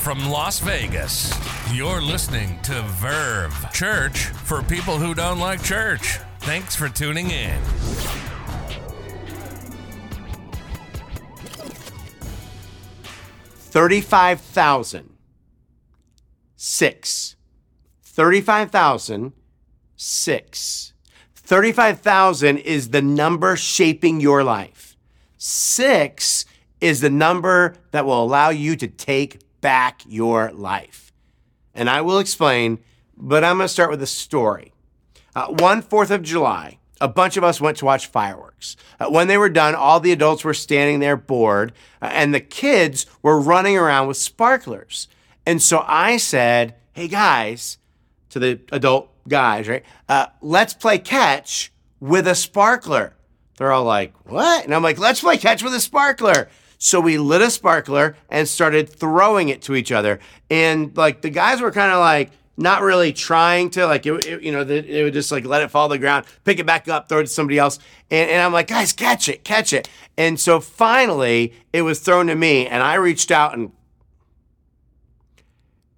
from Las Vegas. You're listening to Verve Church for people who don't like church. Thanks for tuning in. Thirty-five thousand six. Thirty-five thousand six. Thirty-five thousand is the number shaping your life. Six is the number that will allow you to take back your life. And I will explain, but I'm going to start with a story. Uh, one Fourth of July, a bunch of us went to watch fireworks. Uh, when they were done, all the adults were standing there bored, uh, and the kids were running around with sparklers. And so I said, Hey guys, to the adult guys, right? Uh, let's play catch with a sparkler. They're all like, What? And I'm like, Let's play catch with a sparkler. So we lit a sparkler and started throwing it to each other. And like the guys were kind of like, not really trying to like it, it you know they, would just like let it fall to the ground pick it back up throw it to somebody else and, and i'm like guys catch it catch it and so finally it was thrown to me and i reached out and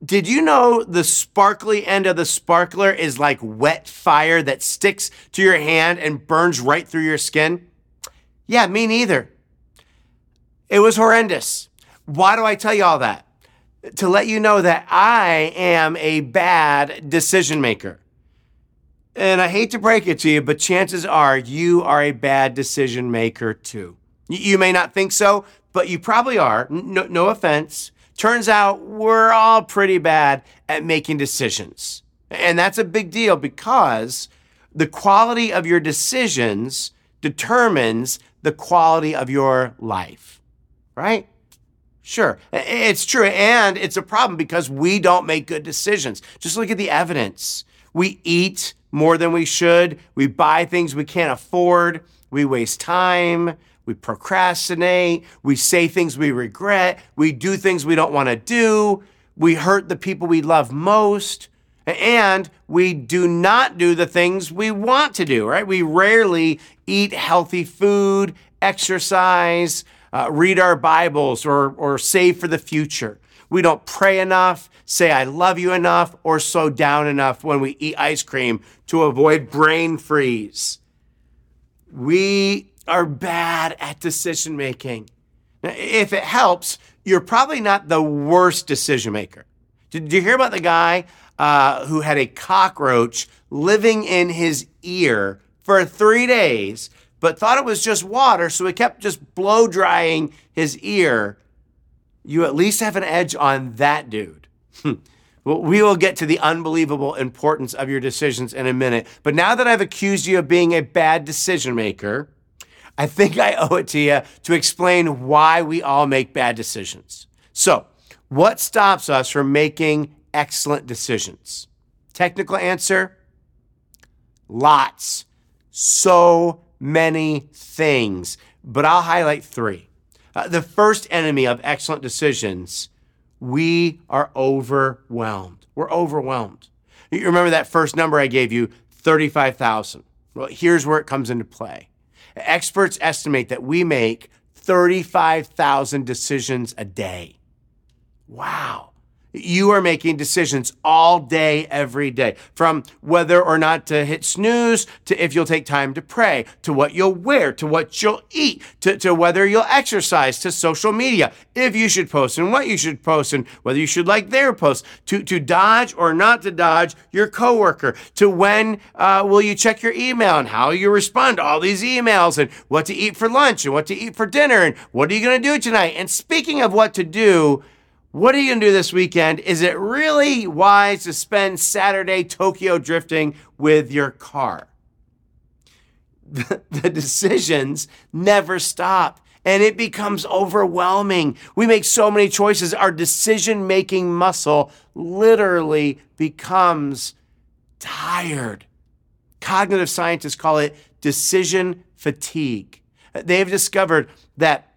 did you know the sparkly end of the sparkler is like wet fire that sticks to your hand and burns right through your skin? Yeah, me neither. It was horrendous. Why do I tell you all that? To let you know that I am a bad decision maker. And I hate to break it to you, but chances are you are a bad decision maker too. You may not think so, but you probably are. No, no offense. Turns out we're all pretty bad at making decisions. And that's a big deal because the quality of your decisions determines the quality of your life, right? Sure, it's true. And it's a problem because we don't make good decisions. Just look at the evidence. We eat more than we should, we buy things we can't afford, we waste time, we procrastinate. We say things we regret. We do things we don't want to do. We hurt the people we love most. And we do not do the things we want to do, right? We rarely eat healthy food, exercise, uh, read our Bibles, or, or save for the future. We don't pray enough, say I love you enough, or slow down enough when we eat ice cream to avoid brain freeze. We are bad at decision making. If it helps, you're probably not the worst decision maker. Did you hear about the guy uh, who had a cockroach living in his ear for three days, but thought it was just water, so he kept just blow drying his ear? You at least have an edge on that dude. Hmm. we will get to the unbelievable importance of your decisions in a minute. But now that I've accused you of being a bad decision maker, I think I owe it to you to explain why we all make bad decisions. So, what stops us from making excellent decisions? Technical answer lots. So many things. But I'll highlight three. Uh, the first enemy of excellent decisions, we are overwhelmed. We're overwhelmed. You remember that first number I gave you, 35,000. Well, here's where it comes into play. Experts estimate that we make 35,000 decisions a day. Wow. You are making decisions all day, every day, from whether or not to hit snooze, to if you'll take time to pray, to what you'll wear, to what you'll eat, to, to whether you'll exercise, to social media, if you should post and what you should post and whether you should like their posts, to, to dodge or not to dodge your coworker, to when uh, will you check your email and how you respond to all these emails and what to eat for lunch and what to eat for dinner and what are you going to do tonight. And speaking of what to do, what are you going to do this weekend? Is it really wise to spend Saturday Tokyo drifting with your car? The, decisions never stop and it becomes overwhelming. We make so many choices. Our decision making muscle literally becomes tired. Cognitive scientists call it decision fatigue. They've discovered that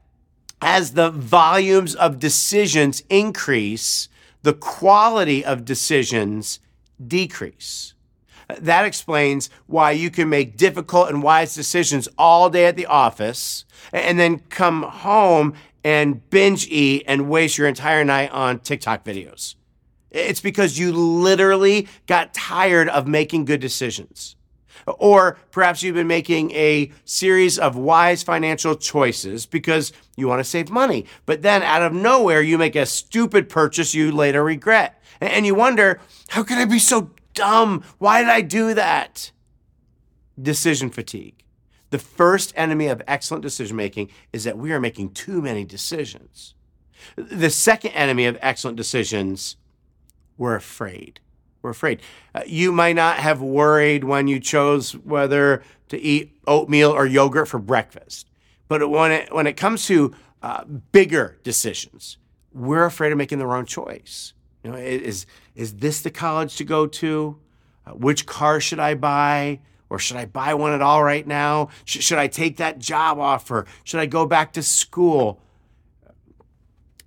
as the volumes of decisions increase, the quality of decisions decrease. That explains why you can make difficult and wise decisions all day at the office and then come home and binge eat and waste your entire night on TikTok videos. It's because you literally got tired of making good decisions. Or perhaps you've been making a series of wise financial choices because you want to save money. But then out of nowhere, you make a stupid purchase you later regret. And you wonder, how could I be so dumb? Why did I do that? Decision fatigue. The first enemy of excellent decision making is that we are making too many decisions. The second enemy of excellent decisions, we're afraid. We're afraid. Uh, you might not have worried when you chose whether to eat oatmeal or yogurt for breakfast. But when it, when it comes to uh, bigger decisions, we're afraid of making the wrong choice. You know, is, is this the college to go to? Uh, which car should I buy? Or should I buy one at all right now? Sh- should I take that job offer? Should I go back to school?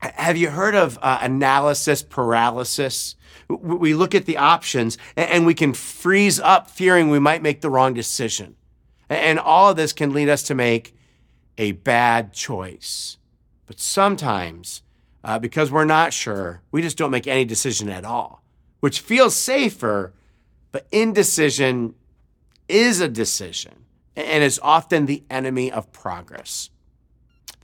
Have you heard of uh, analysis paralysis? We look at the options and we can freeze up fearing we might make the wrong decision. And all of this can lead us to make a bad choice. But sometimes, uh, because we're not sure, we just don't make any decision at all, which feels safer, but indecision is a decision and is often the enemy of progress.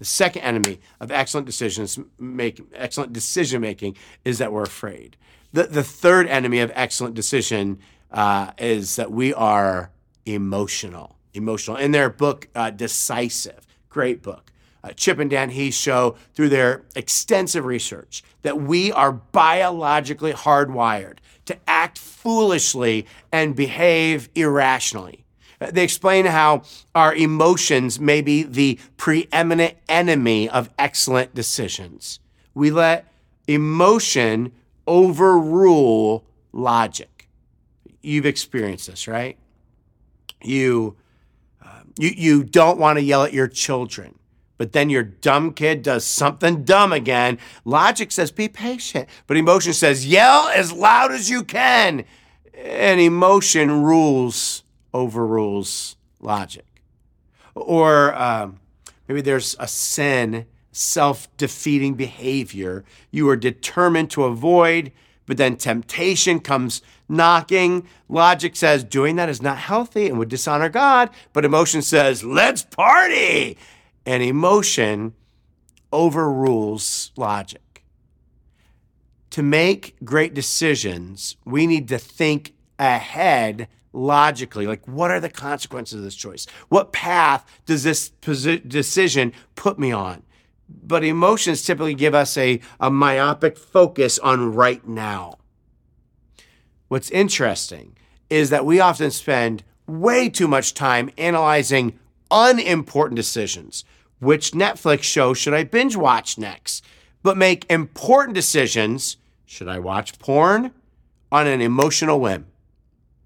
The second enemy of excellent decisions make excellent decision making is that we're afraid. The, the third enemy of excellent decision uh, is that we are emotional. Emotional. In their book, uh, Decisive, great book, uh, Chip and Dan Heath show through their extensive research that we are biologically hardwired to act foolishly and behave irrationally. They explain how our emotions may be the preeminent enemy of excellent decisions. We let emotion overrule logic. You've experienced this, right? You, uh, you, you don't want to yell at your children but then your dumb kid does something dumb again. Logic says be patient, but emotion says yell as loud as you can. And emotion rules, overrules logic. Or um, maybe there's a sin, self defeating behavior you are determined to avoid, but then temptation comes knocking. Logic says doing that is not healthy and would dishonor God, but emotion says, let's party and emotion overrules logic. To make great decisions, we need to think ahead logically. Like, what are the consequences of this choice? What path does this decision put me on? But emotions typically give us a, a myopic focus on right now. What's interesting is that we often spend way too much time analyzing unimportant decisions. Which Netflix show should I binge watch next? But make important decisions. Should I watch porn? On an emotional whim.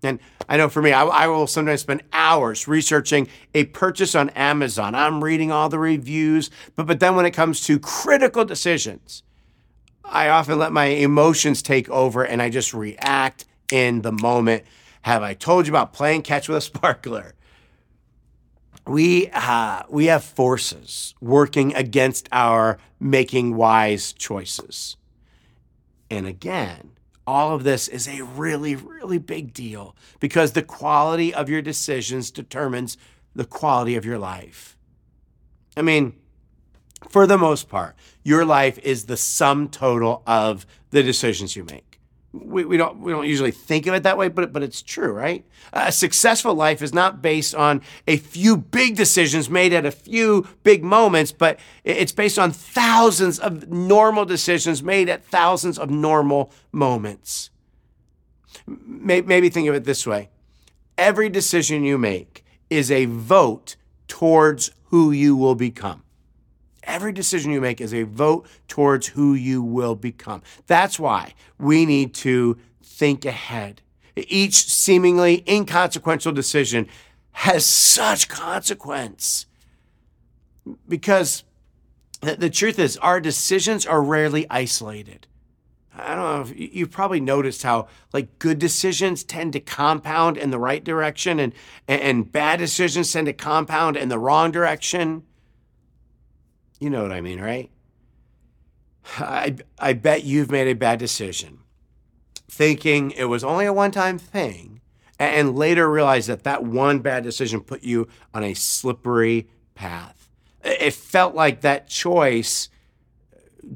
And I know for me, I, I, will sometimes spend hours researching a purchase on Amazon. I'm reading all the reviews, but, but then when it comes to critical decisions, I often let my emotions take over and I just react in the moment. Have I told you about playing catch with a sparkler? we uh, we have forces working against our making wise choices. And again, all of this is a really, really big deal because the quality of your decisions determines the quality of your life. I mean, for the most part, your life is the sum total of the decisions you make we, we don't we don't usually think of it that way, but but it's true, right? A successful life is not based on a few big decisions made at a few big moments, but it's based on thousands of normal decisions made at thousands of normal moments. Maybe think of it this way: every decision you make is a vote towards who you will become. Every decision you make is a vote towards who you will become. That's why we need to think ahead. Each seemingly inconsequential decision has such consequence. Because the truth is, our decisions are rarely isolated. I don't know if you've probably noticed how like good decisions tend to compound in the right direction and, and bad decisions tend to compound in the wrong direction. You know what I mean, right? I, I bet you've made a bad decision thinking it was only a one time thing and later realized that that one bad decision put you on a slippery path. It felt like that choice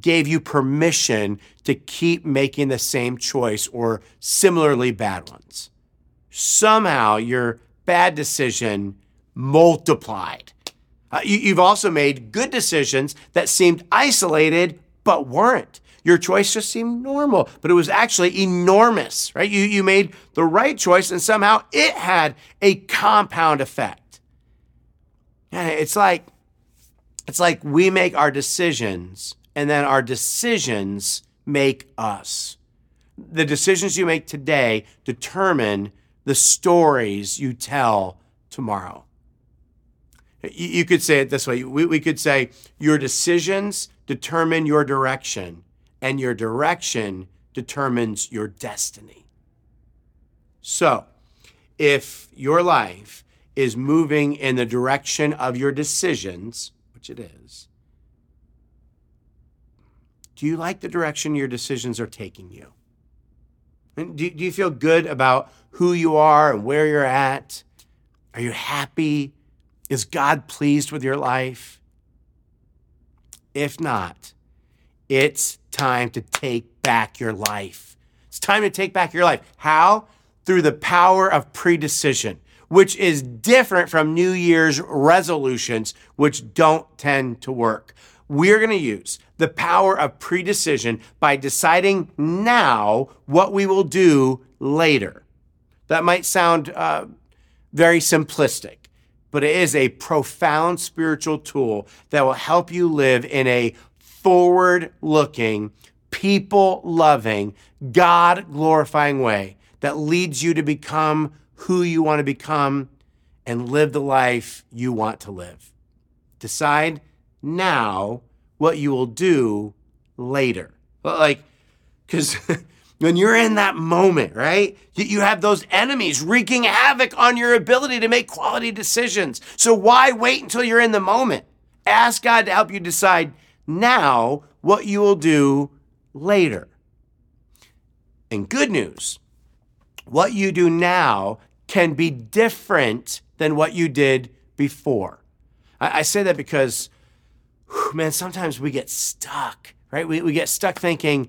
gave you permission to keep making the same choice or similarly bad ones. Somehow your bad decision multiplied. Uh, you, have also made good decisions that seemed isolated but weren't. Your choice just seemed normal, but it was actually enormous, right? You, you made the right choice and somehow it had a compound effect. And it's like, it's like we make our decisions and then our decisions make us. The decisions you make today determine the stories you tell tomorrow. You could say it this way we, we could say, Your decisions determine your direction, and your direction determines your destiny. So, if your life is moving in the direction of your decisions, which it is, do you like the direction your decisions are taking you? And do, do you feel good about who you are and where you're at? Are you happy? Is God pleased with your life? If not, it's time to take back your life. It's time to take back your life. How? Through the power of predecision, which is different from New Year's resolutions, which don't tend to work. We're going to use the power of predecision by deciding now what we will do later. That might sound uh, very simplistic, but it is a profound spiritual tool that will help you live in a forward looking, people loving, God glorifying way that leads you to become who you want to become and live the life you want to live. Decide now what you will do later. Like, because when you're in that moment, right, you have those enemies wreaking havoc on your ability to make quality decisions. So why wait until you're in the moment? Ask God to help you decide now what you will do later. And good news, what you do now can be different than what you did before. I, I say that because man, sometimes we get stuck, right? We, we get stuck thinking,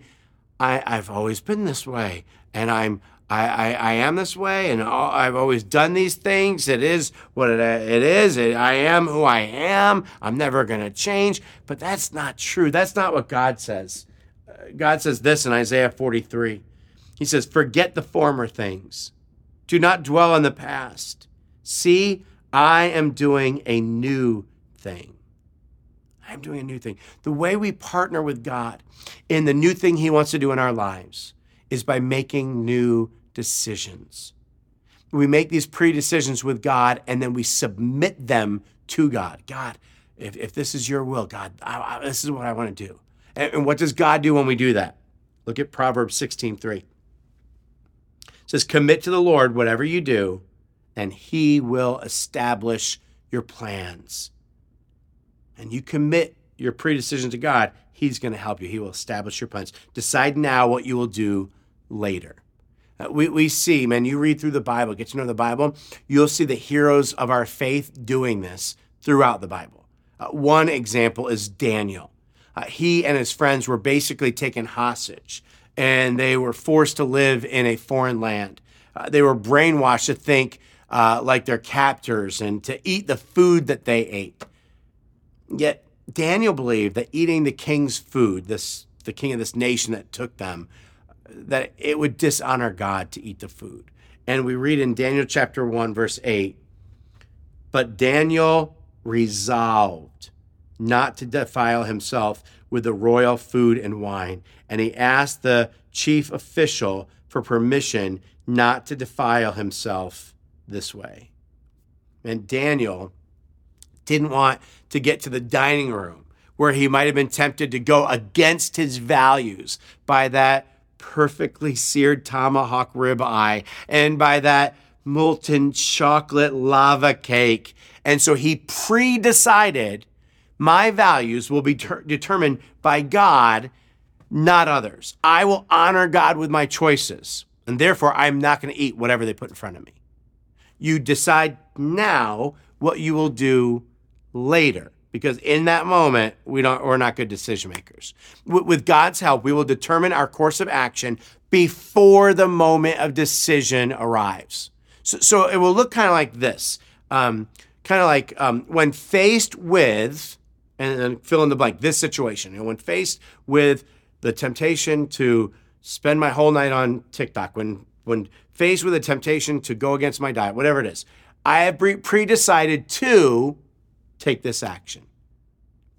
I, I've always been this way, and I'm I, I, I, am this way and I've always done these things. It is what it, it is. It, I am who I am. I'm never going to change. But that's not true. That's not what God says. Uh, God says this in Isaiah 43. He says, Forget the former things, do not dwell on the past. See, I am doing a new thing. I'm doing a new thing. The way we partner with God in the new thing He wants to do in our lives is by making new decisions. We make these pre decisions with God and then we submit them to God. God, if, if this is your will, God, I, I, this is what I want to do. And, and, what does God do when we do that? Look at Proverbs 16 3. It says, Commit to the Lord whatever you do, and he will establish your plans and you commit your predecision to God, He's going to help you. He will establish your plans. Decide now what you will do later. Uh, we, we see, man, you read through the Bible, get to know the Bible, you'll see the heroes of our faith doing this throughout the Bible. Uh, one example is Daniel. Uh, he and his friends were basically taken hostage and they were forced to live in a foreign land. Uh, they were brainwashed to think uh, like their captors and to eat the food that they ate. Yet Daniel believed that eating the king's food, this the king of this nation that took them, that it would dishonor God to eat the food. And we read in Daniel chapter 1 verse 8, but Daniel resolved not to defile himself with the royal food and wine, and he asked the chief official for permission not to defile himself this way. And Daniel didn't want to get to the dining room where he might have been tempted to go against his values by that perfectly seared tomahawk ribeye and by that molten chocolate lava cake. And so he pre decided my values will be ter- determined by God, not others. I will honor God with my choices, and therefore I'm not going to eat whatever they put in front of me. You decide now what you will do later because in that moment we don't we're not good decision makers with, god's help we will determine our course of action before the moment of decision arrives. So, so it will look kind of like this um, kind of like um, when faced with and, and fill in the blank this situation. And when faced with the temptation to spend my whole night on tiktok when when faced with a temptation to go against my diet whatever it is i have pre decided to take this action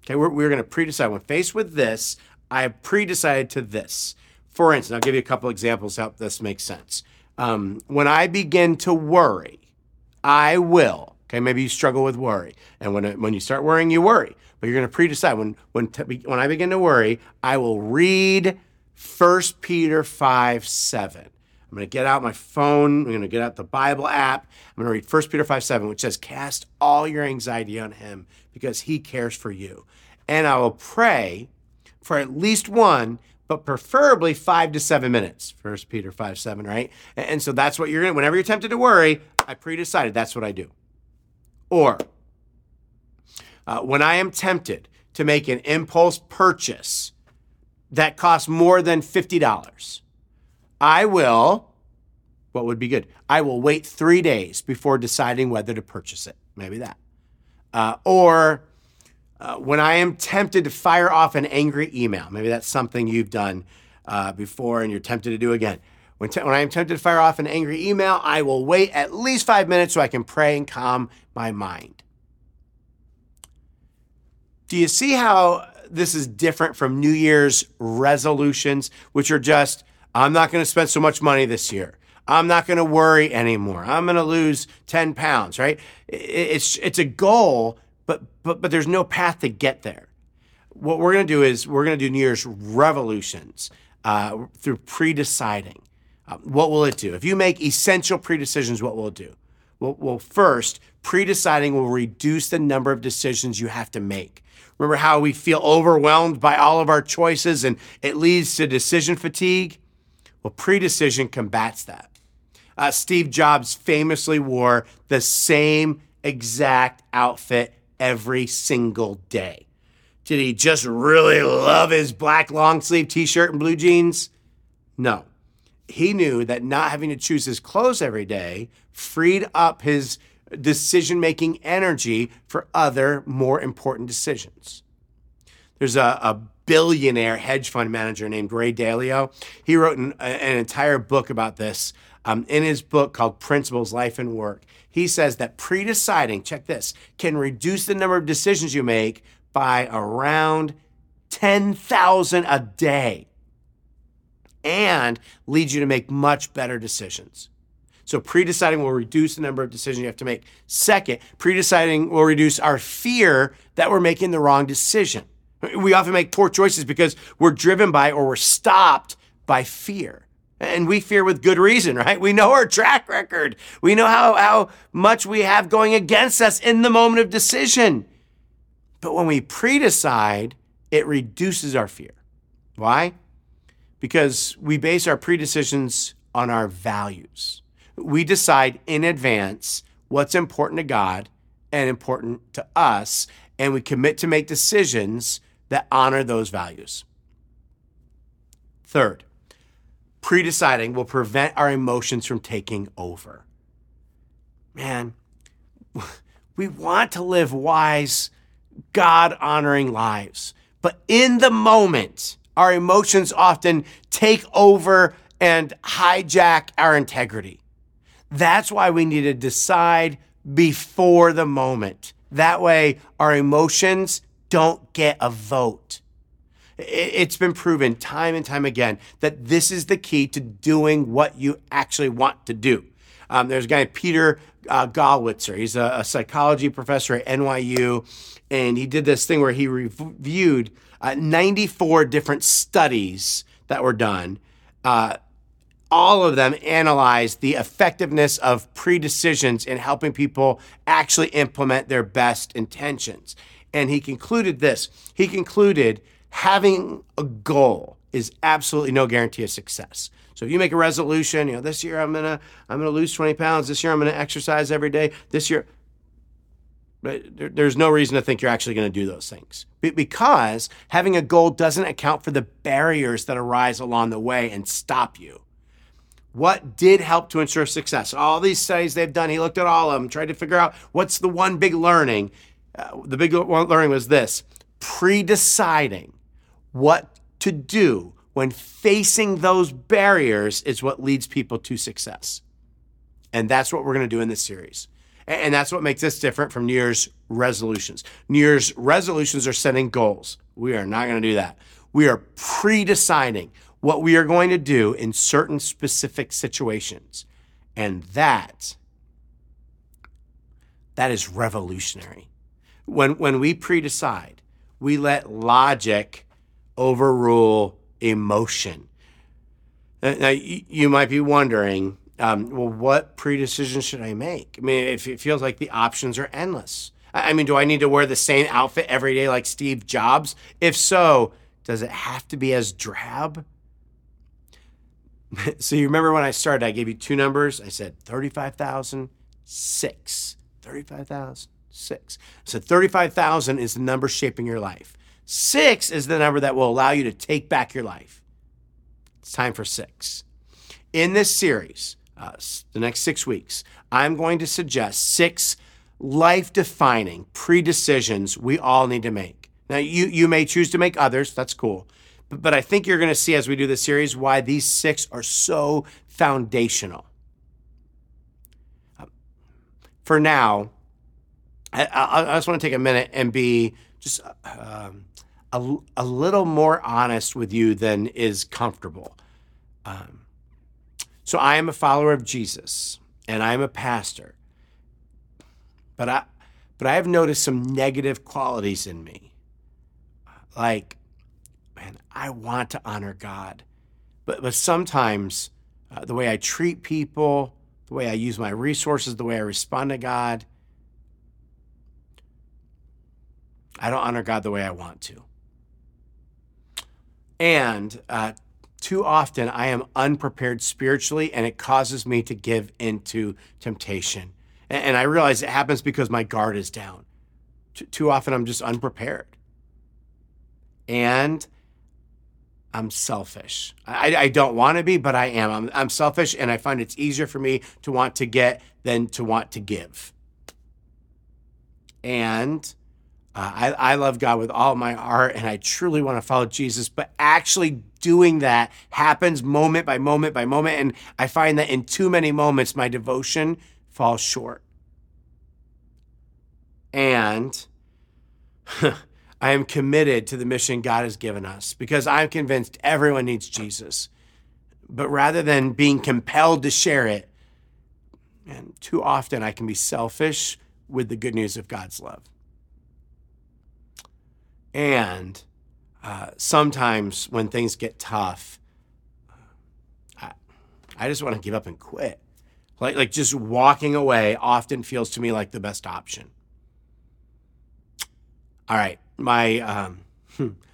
Okay, we're, we're going to pre-decide. When faced with this, I have pre-decided to this. For instance, I'll give you a couple examples how this makes sense. Um, when I begin to worry, I will. Okay, maybe you struggle with worry, and when when you start worrying, you worry. But you're going to pre-decide. When when when I begin to worry, I will read 1 Peter five seven. I'm going to get out my phone. I'm going to get out the Bible app. I'm going to read 1 Peter 5 7, which says, Cast all your anxiety on him because he cares for you. And I will pray for at least one, but preferably five to seven minutes. 1 Peter 5 7, right? And so that's what you're going to, whenever you're tempted to worry, I pre decided that's what I do. Or uh, when I am tempted to make an impulse purchase that costs more than $50, I will, what would be good? I will wait three days before deciding whether to purchase it. Maybe that. Uh, or uh, when I am tempted to fire off an angry email, maybe that's something you've done uh, before and you're tempted to do again. When, te- when I am tempted to fire off an angry email, I will wait at least five minutes so I can pray and calm my mind. Do you see how this is different from New Year's resolutions, which are just, I'm not going to spend so much money this year. I'm not going to worry anymore. I'm going to lose 10 pounds, right? It's, it's a goal, but, but, but there's no path to get there. What we're going to do is we're going to do New Year's revolutions uh, through pre deciding. Uh, what will it do? If you make essential pre decisions, what will it do? Well, well first, pre deciding will reduce the number of decisions you have to make. Remember how we feel overwhelmed by all of our choices and it leads to decision fatigue? Well, pre-decision combats that. Uh, Steve Jobs famously wore the same exact outfit every single day. Did he just really love his black long sleeve t shirt and blue jeans? No. He knew that not having to choose his clothes every day freed up his decision making energy for other more important decisions. There's a, a billionaire hedge fund manager named Ray Dalio. He wrote an, an entire book about this um, in his book called Principles, Life and Work. He says that pre deciding, check this, can reduce the number of decisions you make by around 10,000 a day and leads you to make much better decisions. So pre-deciding will reduce the number of decisions you have to make. Second, pre-deciding will reduce our fear that we're making the wrong decision. We often make poor choices because we're driven by or we're stopped by fear. And we fear with good reason, right? We know our track record. We know how, how much we have going against us in the moment of decision. But when we pre decide, it reduces our fear. Why? Because we base our pre decisions on our values. We decide in advance what's important to God and important to us, and we commit to make decisions that honor those values. Third, pre deciding will prevent our emotions from taking over. Man, we want to live wise, God honoring lives, but in the moment, our emotions often take over and hijack our integrity. That's why we need to decide before the moment. That way, our emotions don't get a vote. It's been proven time and time again that this is the key to doing what you actually want to do. Um, there's a guy, Peter uh, Gollwitzer. He's a, a, psychology professor at NYU, and he did this thing where he reviewed uh, 94 different studies that were done. Uh, all of them analyzed the effectiveness of pre decisions in helping people actually implement their best intentions. And he concluded this he concluded having a goal is absolutely no guarantee of success. So if you make a resolution, you know, this year I'm gonna I'm gonna lose 20 pounds. This year I'm gonna exercise every day. This year, but there's no reason to think you're actually to do those things because having a goal doesn't account for the barriers that arise along the way and stop you. What did help to ensure success? All these studies they've done, he looked at all of them, tried to figure out what's the one big learning. Uh, the big learning was this pre deciding what to do when facing those barriers is what leads people to success. And that's what we're going to do in this series. And that's what makes this different from New Year's resolutions. New Year's resolutions are setting goals. We are not going to do that. We are pre deciding what we are going to do in certain specific situations. And that, that is revolutionary. When, when we pre decide, we let logic overrule emotion. Now, you might be wondering, um, well, what pre-decision should I make? I mean, if it feels like the options are endless. I mean, do I need to wear the same outfit every day like Steve Jobs? If so, does it have to be as drab? so you remember when I started, I gave you two numbers. I said 35,000, six. 35,000, six. So 35,000 is the number shaping your life. Six is the number that will allow you to take back your life. It's time for six. In this series, uh, the next six weeks, I'm going to suggest six life defining pre decisions we all need to make. Now, you, you may choose to make others, that's cool. But, but I think you're going to see as we do the series why these six are so foundational. for now, I, I, just want to take a minute and be just um, a, a little more honest with you than is comfortable. Um, so I am a follower of Jesus and I am a pastor. But I but I have noticed some negative qualities in me. Like man, I want to honor God. But but sometimes uh, the way I treat people, the way I use my resources, the way I respond to God, I don't honor God the way I want to. And uh, too often I am unprepared spiritually and it causes me to give into temptation. And, I realize it happens because my guard is down. Too often I'm just unprepared. And I'm selfish. I, I don't want to be, but I am. I'm, I'm selfish and I find it's easier for me to want to get than to want to give. And uh, I, I love God with all my heart and I truly want to follow Jesus, but actually doing that happens moment by moment by moment. And I find that in too many moments, my devotion falls short. And I am committed to the mission God has given us because I'm convinced everyone needs Jesus. But rather than being compelled to share it, and too often I can be selfish with the good news of God's love. And uh, sometimes when things get tough, I, I just want to give up and quit. Like, like just walking away often feels to me like the best option. All right, my um,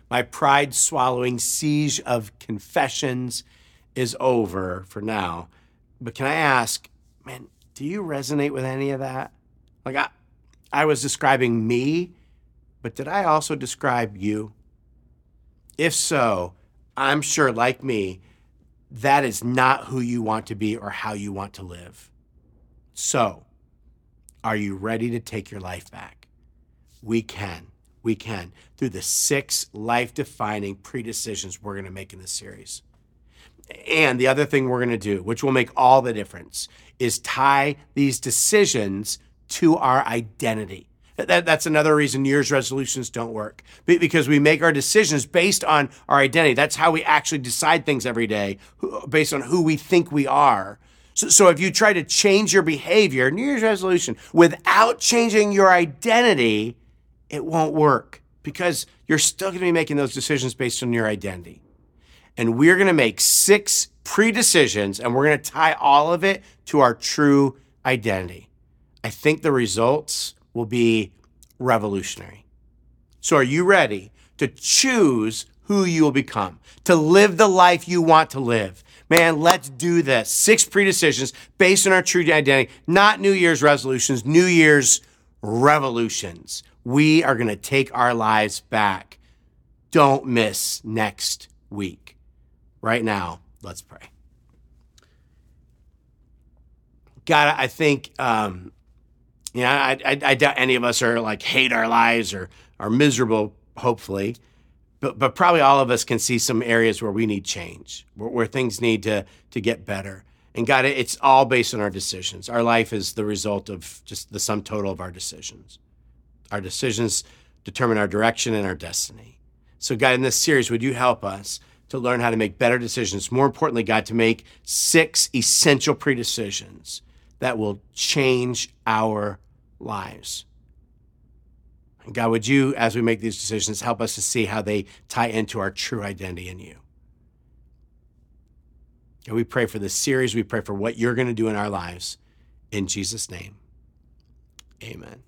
my pride swallowing siege of confessions is over for now. But can I ask, man, do you resonate with any of that? Like I, I was describing me but did I also describe you? If so, I'm sure, like me, that is not who you want to be or how you want to live. So, are you ready to take your life back? We can. We can through the six life defining pre-decisions we're going to make in this series. And the other thing we're going to do, which will make all the difference, is tie these decisions to our identity. That, that's another reason New Year's resolutions don't work because we make our decisions based on our identity. That's how we actually decide things every day, based on who we think we are. So, so if you try to change your behavior, New Year's resolution, without changing your identity, it won't work because you're still going to be making those decisions based on your identity. And we're going to make six pre decisions and we're going to tie all of it to our true identity. I think the results will be revolutionary. So, are you ready to choose who you will become, to live the life you want to live. Man, let's do this. Six pre-decisions based on our true identity, not New Year's resolutions, New Year's revolutions. We are going to take our lives back. Don't miss next week. Right now, let's pray. God, I think, um, you know, I, I, I doubt any of us are like hate our lives or are miserable, hopefully. But, but probably all of us can see some areas where we need change, where, where things need to, to get better. And God, it's all based on our decisions. Our life is the result of just the sum total of our decisions. Our decisions determine our direction and our destiny. So, God, in this series, would you help us to learn how to make better decisions? More importantly, God, to make six essential predecisions that will change our lives. And God, would you, as we make these decisions, help us to see how they tie into our true identity in you? And we pray for this series. We pray for what you're going to do in our lives. In Jesus' name, amen.